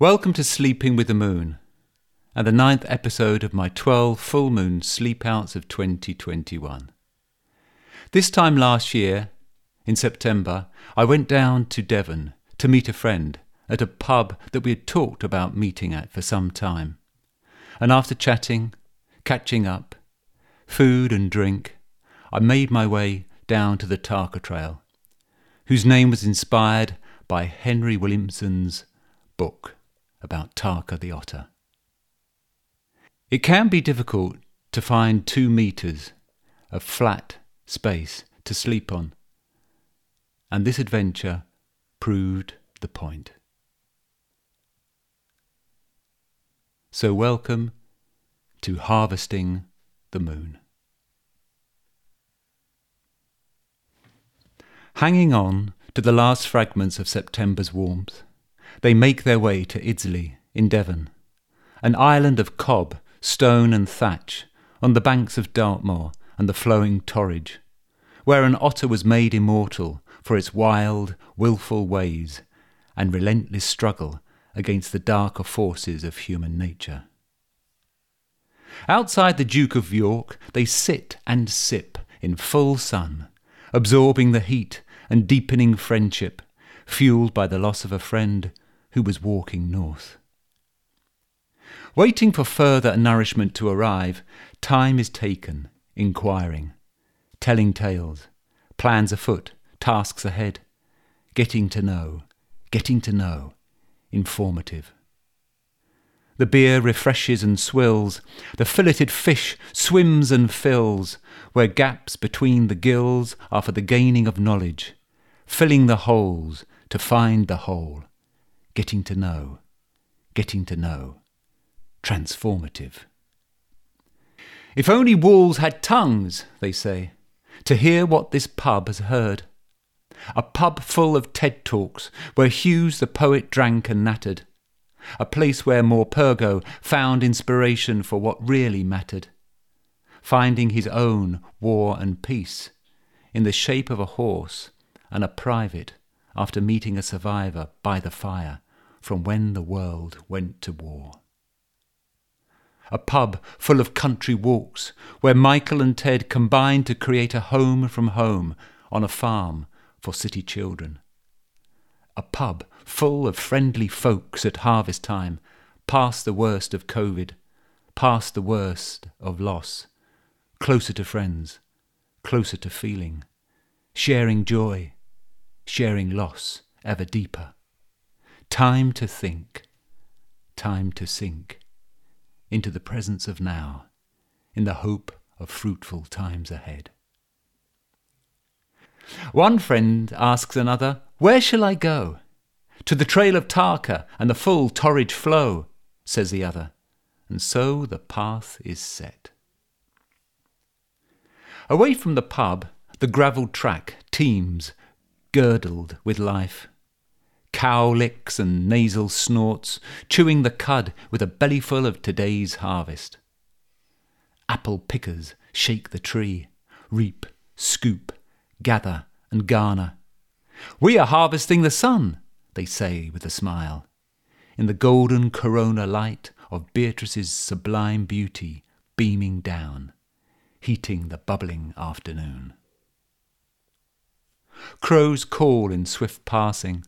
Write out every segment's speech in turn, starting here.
Welcome to Sleeping with the Moon, and the ninth episode of my 12 full moon sleep outs of 2021. This time last year, in September, I went down to Devon to meet a friend at a pub that we had talked about meeting at for some time. And after chatting, catching up, food and drink, I made my way down to the Tarka Trail, whose name was inspired by Henry Williamson's book about Tarka the otter. It can be difficult to find two metres of flat space to sleep on, and this adventure proved the point. So, welcome to Harvesting the Moon. Hanging on to the last fragments of September's warmth, they make their way to Iddesleigh in Devon, an island of cob, stone, and thatch on the banks of Dartmoor and the flowing Torridge, where an otter was made immortal for its wild, wilful ways and relentless struggle against the darker forces of human nature. Outside the Duke of York, they sit and sip in full sun, absorbing the heat and deepening friendship, fueled by the loss of a friend who was walking north. Waiting for further nourishment to arrive, time is taken, inquiring, telling tales, plans afoot, tasks ahead, getting to know, getting to know, informative. The beer refreshes and swills, the filleted fish swims and fills, where gaps between the gills are for the gaining of knowledge, filling the holes to find the whole getting to know, getting to know, transformative. If only walls had tongues, they say, to hear what this pub has heard. A pub full of TED Talks, where Hughes the poet drank and nattered. A place where Morpurgo found inspiration for what really mattered. Finding his own war and peace in the shape of a horse and a private after meeting a survivor by the fire from when the world went to war. A pub full of country walks where Michael and Ted combined to create a home from home on a farm for city children. A pub full of friendly folks at harvest time, past the worst of COVID, past the worst of loss, closer to friends, closer to feeling, sharing joy, sharing loss ever deeper. Time to think, time to sink into the presence of now, in the hope of fruitful times ahead. One friend asks another, Where shall I go? To the trail of Tarka and the full Torridge flow, says the other, and so the path is set. Away from the pub, the gravelled track teems, girdled with life. Cow licks and nasal snorts, chewing the cud with a bellyful of today's harvest. Apple pickers shake the tree, reap, scoop, gather, and garner. We are harvesting the sun, they say with a smile, in the golden corona light of Beatrice's sublime beauty beaming down, heating the bubbling afternoon. Crows call in swift passing,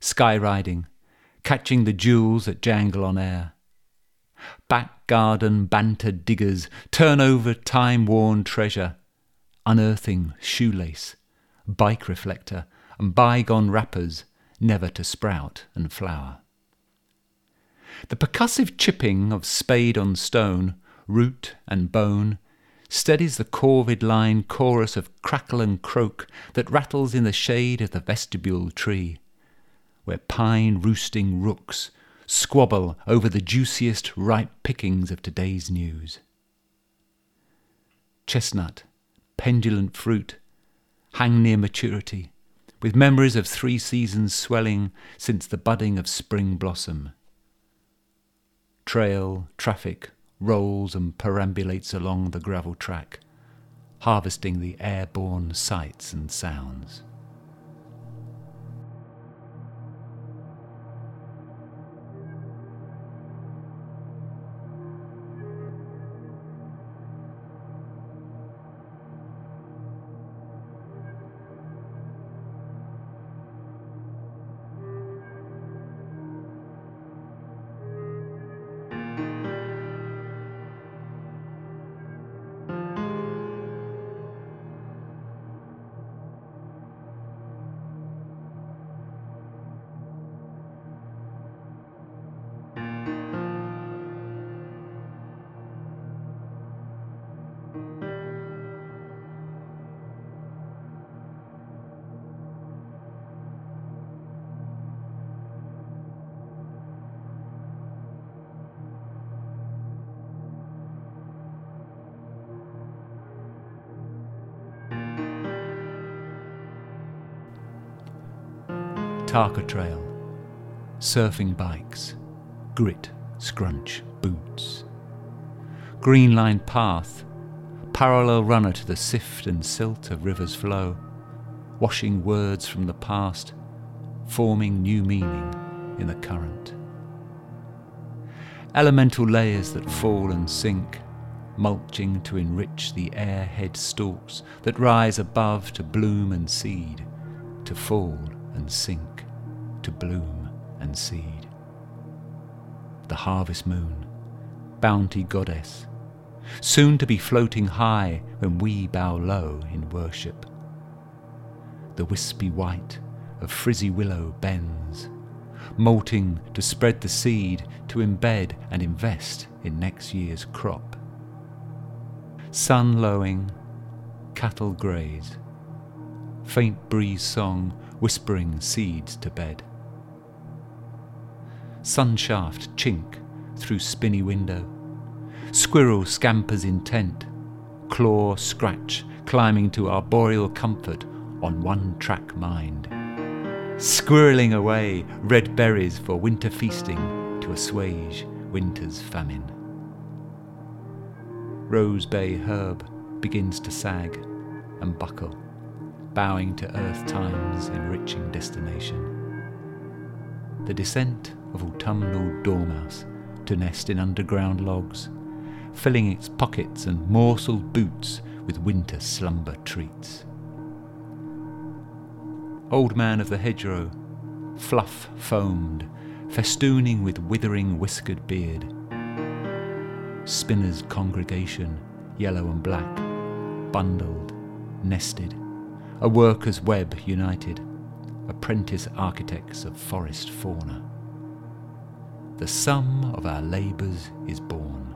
sky riding, catching the jewels that jangle on air. Back garden banter diggers turn over time worn treasure, unearthing shoelace, bike reflector, and bygone wrappers never to sprout and flower. The percussive chipping of spade on stone, root and bone, steadies the corvid line chorus of crackle and croak that rattles in the shade of the vestibule tree where pine roosting rooks squabble over the juiciest ripe pickings of today's news. Chestnut, pendulant fruit, hang near maturity, with memories of three seasons swelling since the budding of spring blossom. Trail, traffic, rolls and perambulates along the gravel track, harvesting the airborne sights and sounds. Tarka Trail, surfing bikes, grit, scrunch, boots. Green lined Path, parallel runner to the sift and silt of rivers' flow, washing words from the past, forming new meaning in the current. Elemental layers that fall and sink, mulching to enrich the airhead stalks that rise above to bloom and seed, to fall and sink, to bloom and seed. The harvest moon, bounty goddess, soon to be floating high when we bow low in worship. The wispy white of frizzy willow bends, molting to spread the seed to embed and invest in next year's crop. Sun lowing, cattle graze, faint breeze song whispering seeds to bed. Sun shaft chink through spinny window, Squirrel scampers intent, claw scratch climbing to arboreal comfort on one track mind. Squirreling away red berries for winter feasting to assuage winter's famine. Rose Bay herb begins to sag and buckle, bowing to earth time's enriching destination. The descent of autumnal dormouse to nest in underground logs filling its pockets and morselled boots with winter slumber treats. Old man of the hedgerow, fluff foamed, festooning with withering whiskered beard. Spinners' congregation, yellow and black, bundled, nested, a workers' web united, apprentice architects of forest fauna. The sum of our labours is born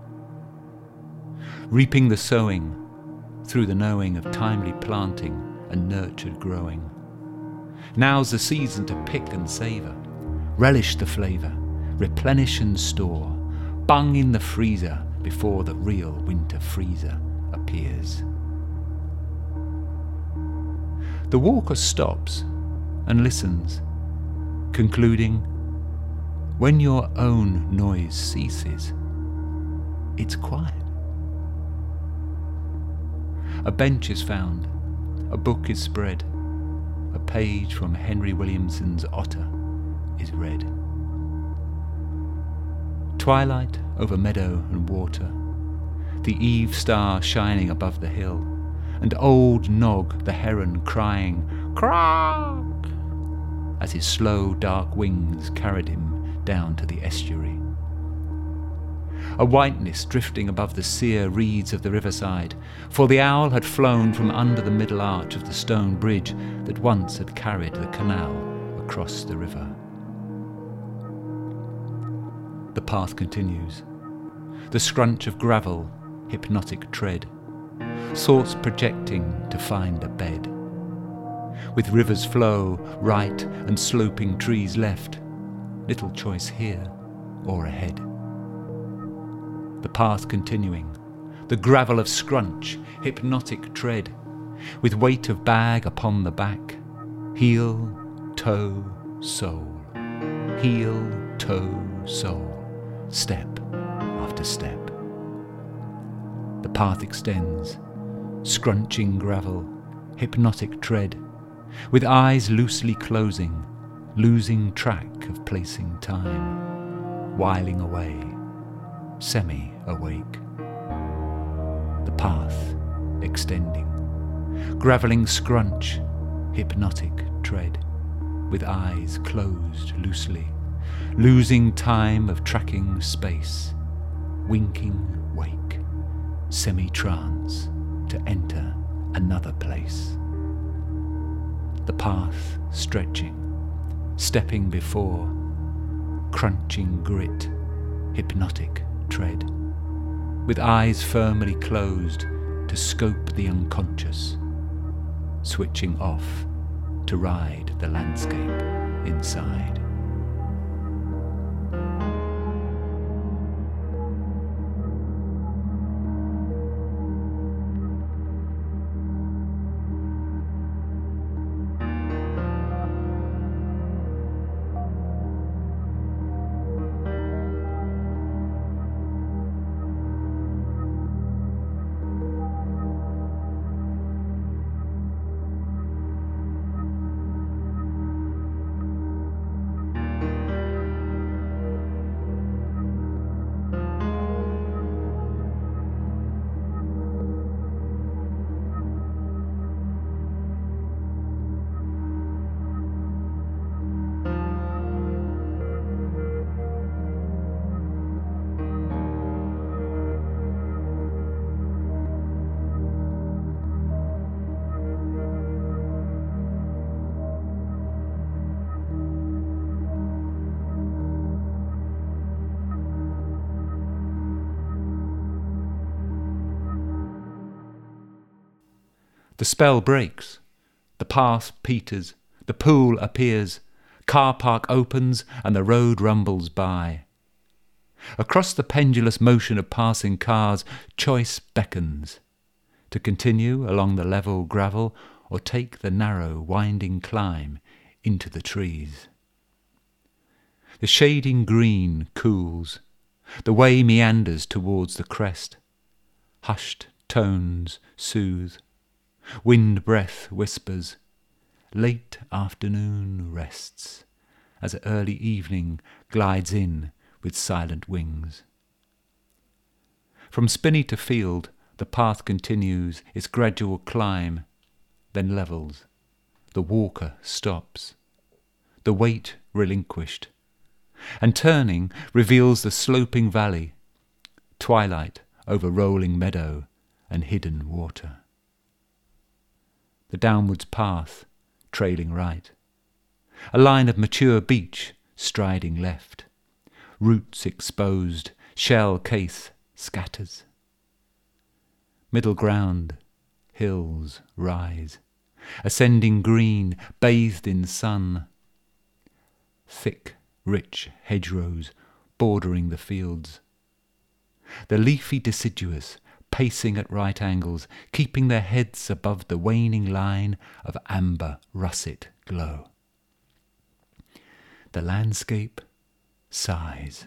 reaping the sowing through the knowing of timely planting and nurtured growing. Now's the season to pick and savour, relish the flavour, replenish and store, bung in the freezer before the real winter freezer appears. The walker stops and listens, concluding, when your own noise ceases, it's quiet. A bench is found, a book is spread, a page from Henry Williamson's Otter is read. Twilight over meadow and water, the eve star shining above the hill, and old Nog the heron crying, Croak! as his slow dark wings carried him down to the estuary a whiteness drifting above the sere reeds of the riverside, for the owl had flown from under the middle arch of the stone bridge that once had carried the canal across the river. The path continues. The scrunch of gravel, hypnotic tread, thoughts projecting to find a bed. With rivers flow right and sloping trees left, little choice here or ahead. The path continuing, the gravel of scrunch, hypnotic tread, with weight of bag upon the back, heel, toe, sole, heel, toe, sole, step after step. The path extends, scrunching gravel, hypnotic tread, with eyes loosely closing, losing track of placing time, whiling away, semi awake. The path extending, gravelling scrunch, hypnotic tread, with eyes closed loosely, losing time of tracking space, winking wake, semi trance to enter another place. The path stretching, stepping before, crunching grit, hypnotic tread with eyes firmly closed to scope the unconscious, switching off to ride the landscape inside. The spell breaks. The path peters. The pool appears. Car park opens and the road rumbles by. Across the pendulous motion of passing cars, choice beckons to continue along the level gravel or take the narrow, winding climb into the trees. The shading green cools. The way meanders towards the crest. Hushed tones soothe. Wind breath whispers. Late afternoon rests as early evening glides in with silent wings. From spinney to field, the path continues its gradual climb, then levels. The walker stops. The weight relinquished and turning reveals the sloping valley, twilight over rolling meadow and hidden water. The downwards path trailing right, a line of mature beech striding left, roots exposed, shell case scatters. Middle ground, hills rise, ascending green, bathed in sun. Thick rich hedgerows bordering the fields. The leafy deciduous pacing at right angles, keeping their heads above the waning line of amber russet glow. The landscape sighs,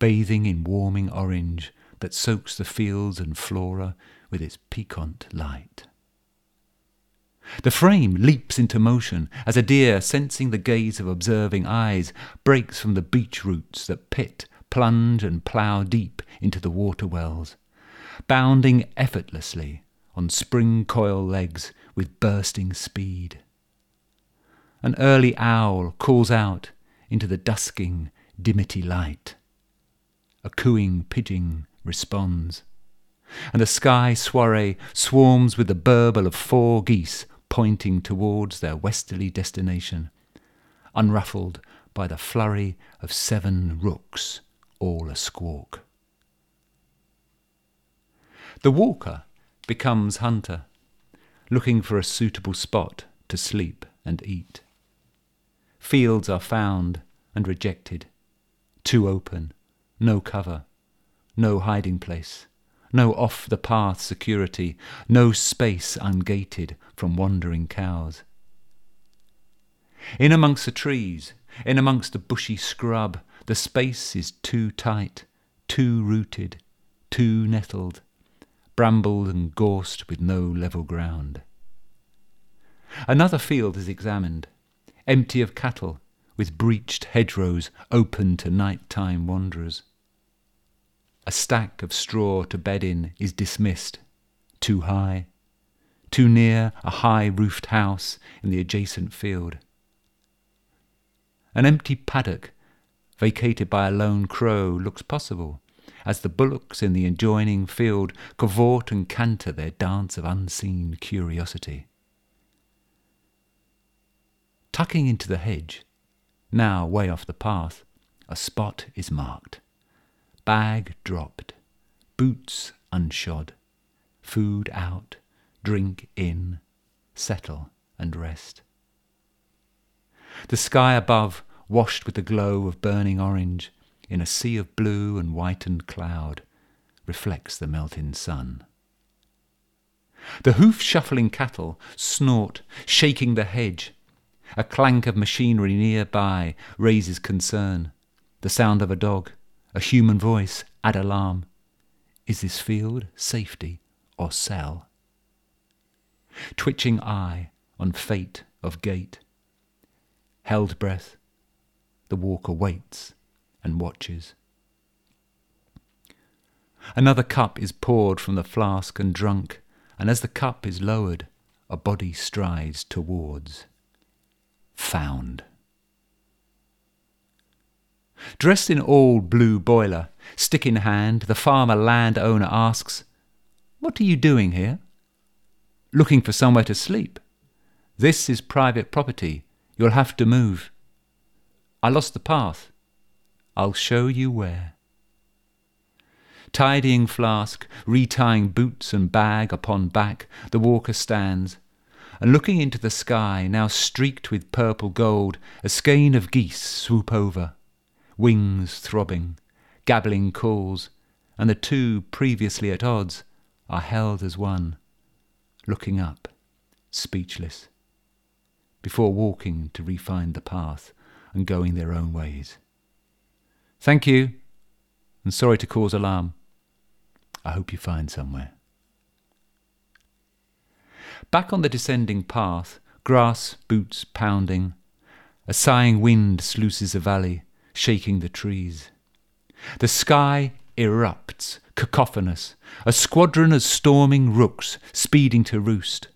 bathing in warming orange that soaks the fields and flora with its piquant light. The frame leaps into motion as a deer, sensing the gaze of observing eyes, breaks from the beech roots that pit, plunge, and plough deep into the water wells, bounding effortlessly on spring coil legs with bursting speed. An early owl calls out into the dusking, dimity light. A cooing pigeon responds, and the sky soiree swarms with the burble of four geese pointing towards their westerly destination, unruffled by the flurry of seven rooks, all a squawk. The walker becomes hunter, looking for a suitable spot to sleep and eat. Fields are found and rejected, too open, no cover, no hiding place no off the path security, no space ungated from wandering cows. In amongst the trees, in amongst the bushy scrub, the space is too tight, too rooted, too nettled, brambled and gorsed with no level ground. Another field is examined, empty of cattle, with breached hedgerows open to night-time wanderers. A stack of straw to bed in is dismissed. Too high. Too near a high roofed house in the adjacent field. An empty paddock, vacated by a lone crow, looks possible as the bullocks in the adjoining field cavort and canter their dance of unseen curiosity. Tucking into the hedge, now way off the path, a spot is marked bag dropped, boots unshod, food out, drink in, settle and rest. The sky above, washed with the glow of burning orange, in a sea of blue and whitened cloud, reflects the melting sun. The hoof shuffling cattle snort, shaking the hedge. A clank of machinery near by raises concern. The sound of a dog, a human voice, add alarm. Is this field safety or cell? Twitching eye on fate of gate. Held breath, the walker waits and watches. Another cup is poured from the flask and drunk, and as the cup is lowered, a body strides towards. Found. Dressed in old blue boiler, stick in hand, the farmer landowner asks, What are you doing here? Looking for somewhere to sleep. This is private property. You'll have to move. I lost the path. I'll show you where. Tidying flask, retying boots and bag upon back, the walker stands, and looking into the sky, now streaked with purple gold, a skein of geese swoop over, wings throbbing, gabbling calls, and the two previously at odds are held as one, looking up, speechless, before walking to refine the path and going their own ways. Thank you, and sorry to cause alarm. I hope you find somewhere. Back on the descending path, grass boots pounding, a sighing wind sluices a valley, shaking the trees. The sky erupts, cacophonous, a squadron of storming rooks speeding to roost.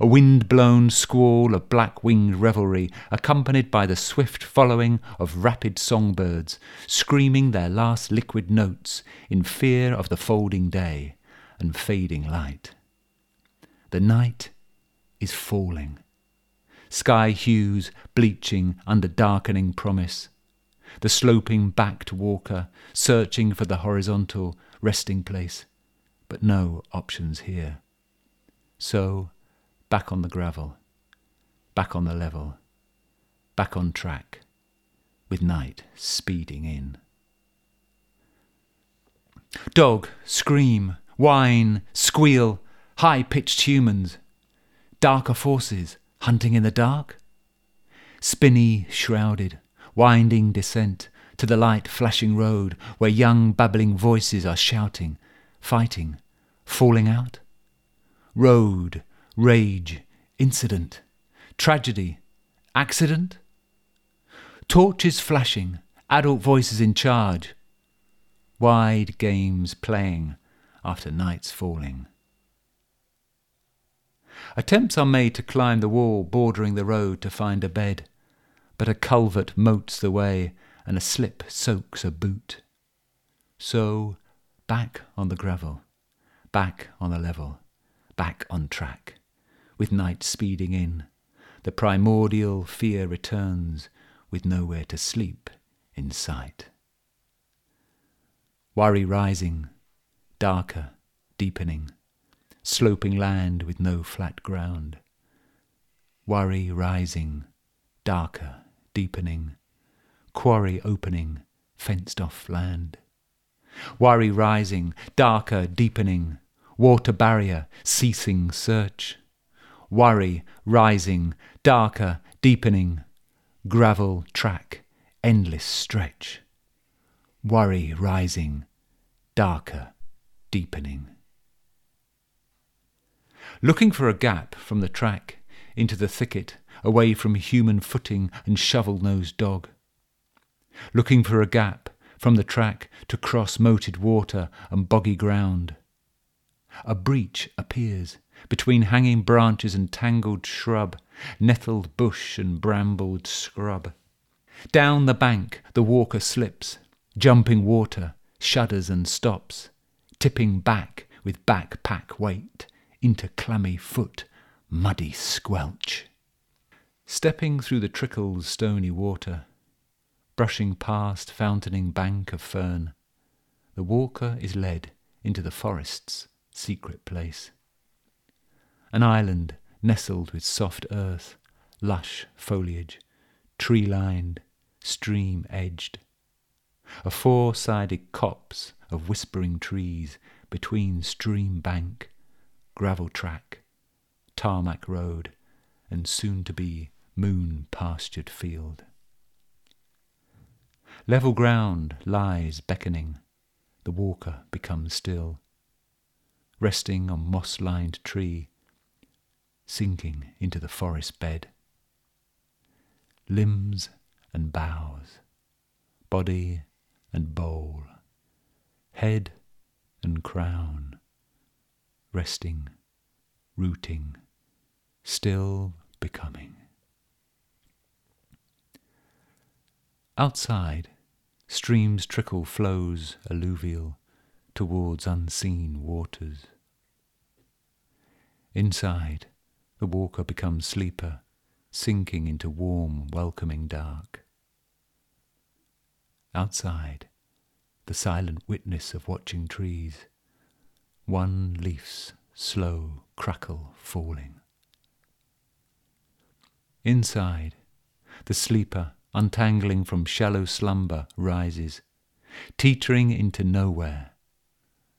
A wind blown squall of black winged revelry, accompanied by the swift following of rapid songbirds, screaming their last liquid notes in fear of the folding day and fading light. The night is falling. Sky hues bleaching under darkening promise. The sloping backed walker searching for the horizontal resting place, but no options here. So, back on the gravel, back on the level, back on track, with night speeding in. Dog, scream, whine, squeal, high pitched humans, darker forces hunting in the dark? Spinny, shrouded, winding descent to the light flashing road where young babbling voices are shouting, fighting, falling out? Road, rage, incident, tragedy, accident? Torches flashing, adult voices in charge, wide games playing after nights falling. Attempts are made to climb the wall bordering the road to find a bed, but a culvert moats the way and a slip soaks a boot. So, back on the gravel, back on the level, back on track, with night speeding in, the primordial fear returns with nowhere to sleep in sight. Worry rising, darker, deepening sloping land with no flat ground. Worry rising, darker, deepening, quarry opening, fenced off land. Worry rising, darker, deepening, water barrier, ceasing search. Worry rising, darker, deepening, gravel track, endless stretch. Worry rising, darker, deepening looking for a gap from the track into the thicket, away from human footing and shovel nosed dog. Looking for a gap from the track to cross moated water and boggy ground. A breach appears between hanging branches and tangled shrub, nettled bush and brambled scrub. Down the bank the walker slips, jumping water, shudders and stops, tipping back with backpack weight into clammy foot, muddy squelch. Stepping through the trickle's stony water, brushing past fountaining bank of fern, the walker is led into the forest's secret place. An island nestled with soft earth, lush foliage, tree lined, stream edged. A four sided copse of whispering trees between stream bank gravel track, tarmac road, and soon to be moon pastured field. Level ground lies beckoning, the walker becomes still, resting on moss lined tree, sinking into the forest bed. Limbs and boughs, body and bowl, head and crown resting, rooting, still becoming. Outside, streams trickle flows alluvial towards unseen waters. Inside, the walker becomes sleeper, sinking into warm, welcoming dark. Outside, the silent witness of watching trees, one leaf's slow crackle falling. Inside, the sleeper, untangling from shallow slumber, rises, teetering into nowhere,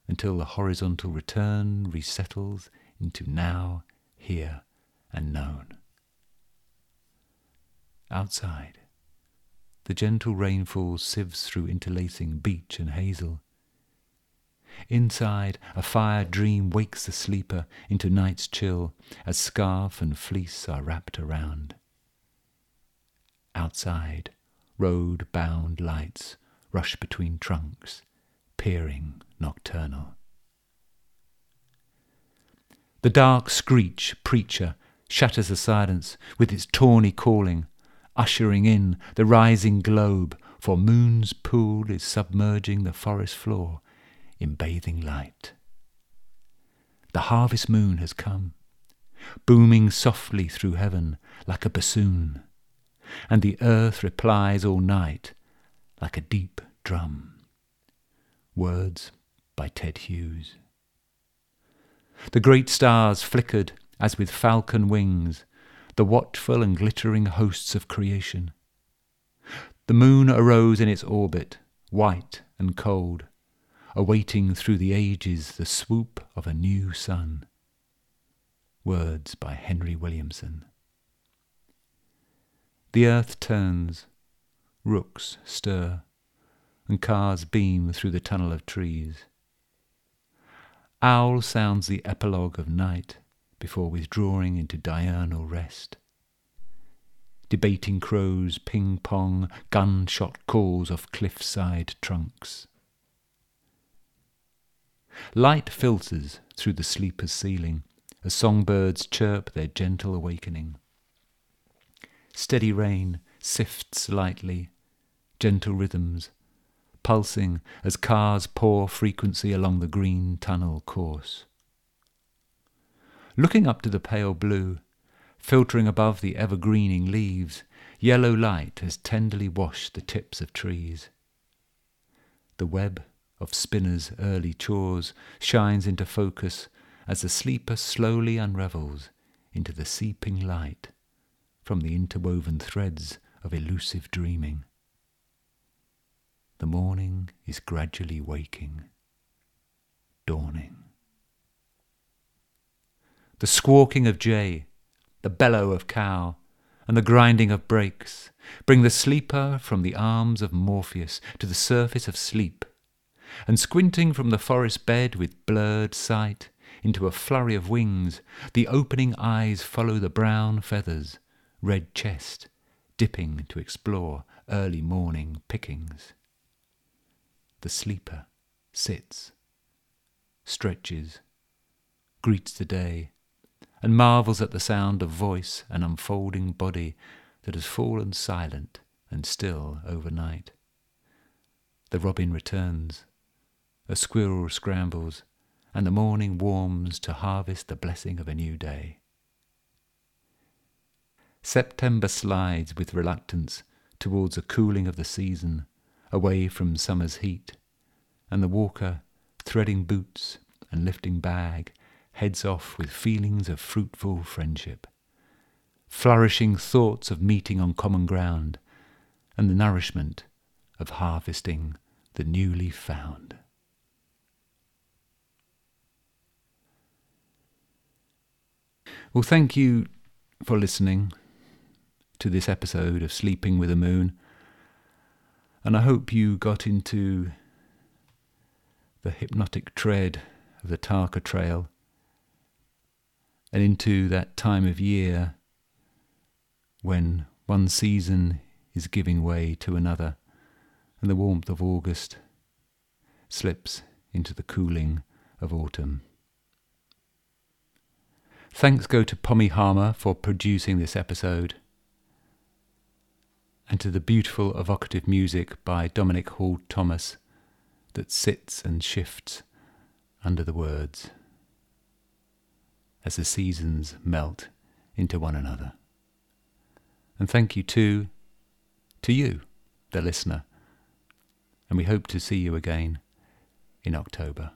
until the horizontal return resettles into now, here, and known. Outside, the gentle rainfall sieves through interlacing beech and hazel. Inside, a fire dream wakes the sleeper into night's chill as scarf and fleece are wrapped around. Outside, road bound lights rush between trunks, peering nocturnal. The dark screech preacher shatters the silence with its tawny calling, ushering in the rising globe, for moon's pool is submerging the forest floor in bathing light. The harvest moon has come, booming softly through heaven like a bassoon, and the earth replies all night like a deep drum. Words by Ted Hughes. The great stars flickered as with falcon wings, the watchful and glittering hosts of creation. The moon arose in its orbit, white and cold, awaiting through the ages the swoop of a new sun. Words by Henry Williamson. The earth turns, rooks stir, and cars beam through the tunnel of trees. Owl sounds the epilogue of night before withdrawing into diurnal rest. Debating crows ping pong gunshot calls off cliffside trunks. Light filters through the sleeper's ceiling as songbirds chirp their gentle awakening. Steady rain sifts lightly, gentle rhythms pulsing as cars pour frequency along the green tunnel course. Looking up to the pale blue, filtering above the evergreening leaves, yellow light has tenderly washed the tips of trees. The web of spinners' early chores shines into focus as the sleeper slowly unravels into the seeping light from the interwoven threads of elusive dreaming. The morning is gradually waking, dawning. The squawking of jay, the bellow of cow, and the grinding of brakes bring the sleeper from the arms of Morpheus to the surface of sleep, and squinting from the forest bed with blurred sight into a flurry of wings, the opening eyes follow the brown feathers, red chest, dipping to explore early morning pickings. The sleeper sits, stretches, greets the day, and marvels at the sound of voice and unfolding body that has fallen silent and still overnight. The robin returns, a squirrel scrambles, and the morning warms to harvest the blessing of a new day. September slides with reluctance towards a cooling of the season away from summer's heat, and the walker, threading boots and lifting bag, heads off with feelings of fruitful friendship, flourishing thoughts of meeting on common ground, and the nourishment of harvesting the newly found. Well, thank you for listening to this episode of Sleeping with the Moon. And I hope you got into the hypnotic tread of the Tarka Trail and into that time of year when one season is giving way to another and the warmth of August slips into the cooling of autumn. Thanks go to Pommy Harmar for producing this episode and to the beautiful evocative music by Dominic Hall Thomas that sits and shifts under the words as the seasons melt into one another. And thank you too to you, the listener, and we hope to see you again in October.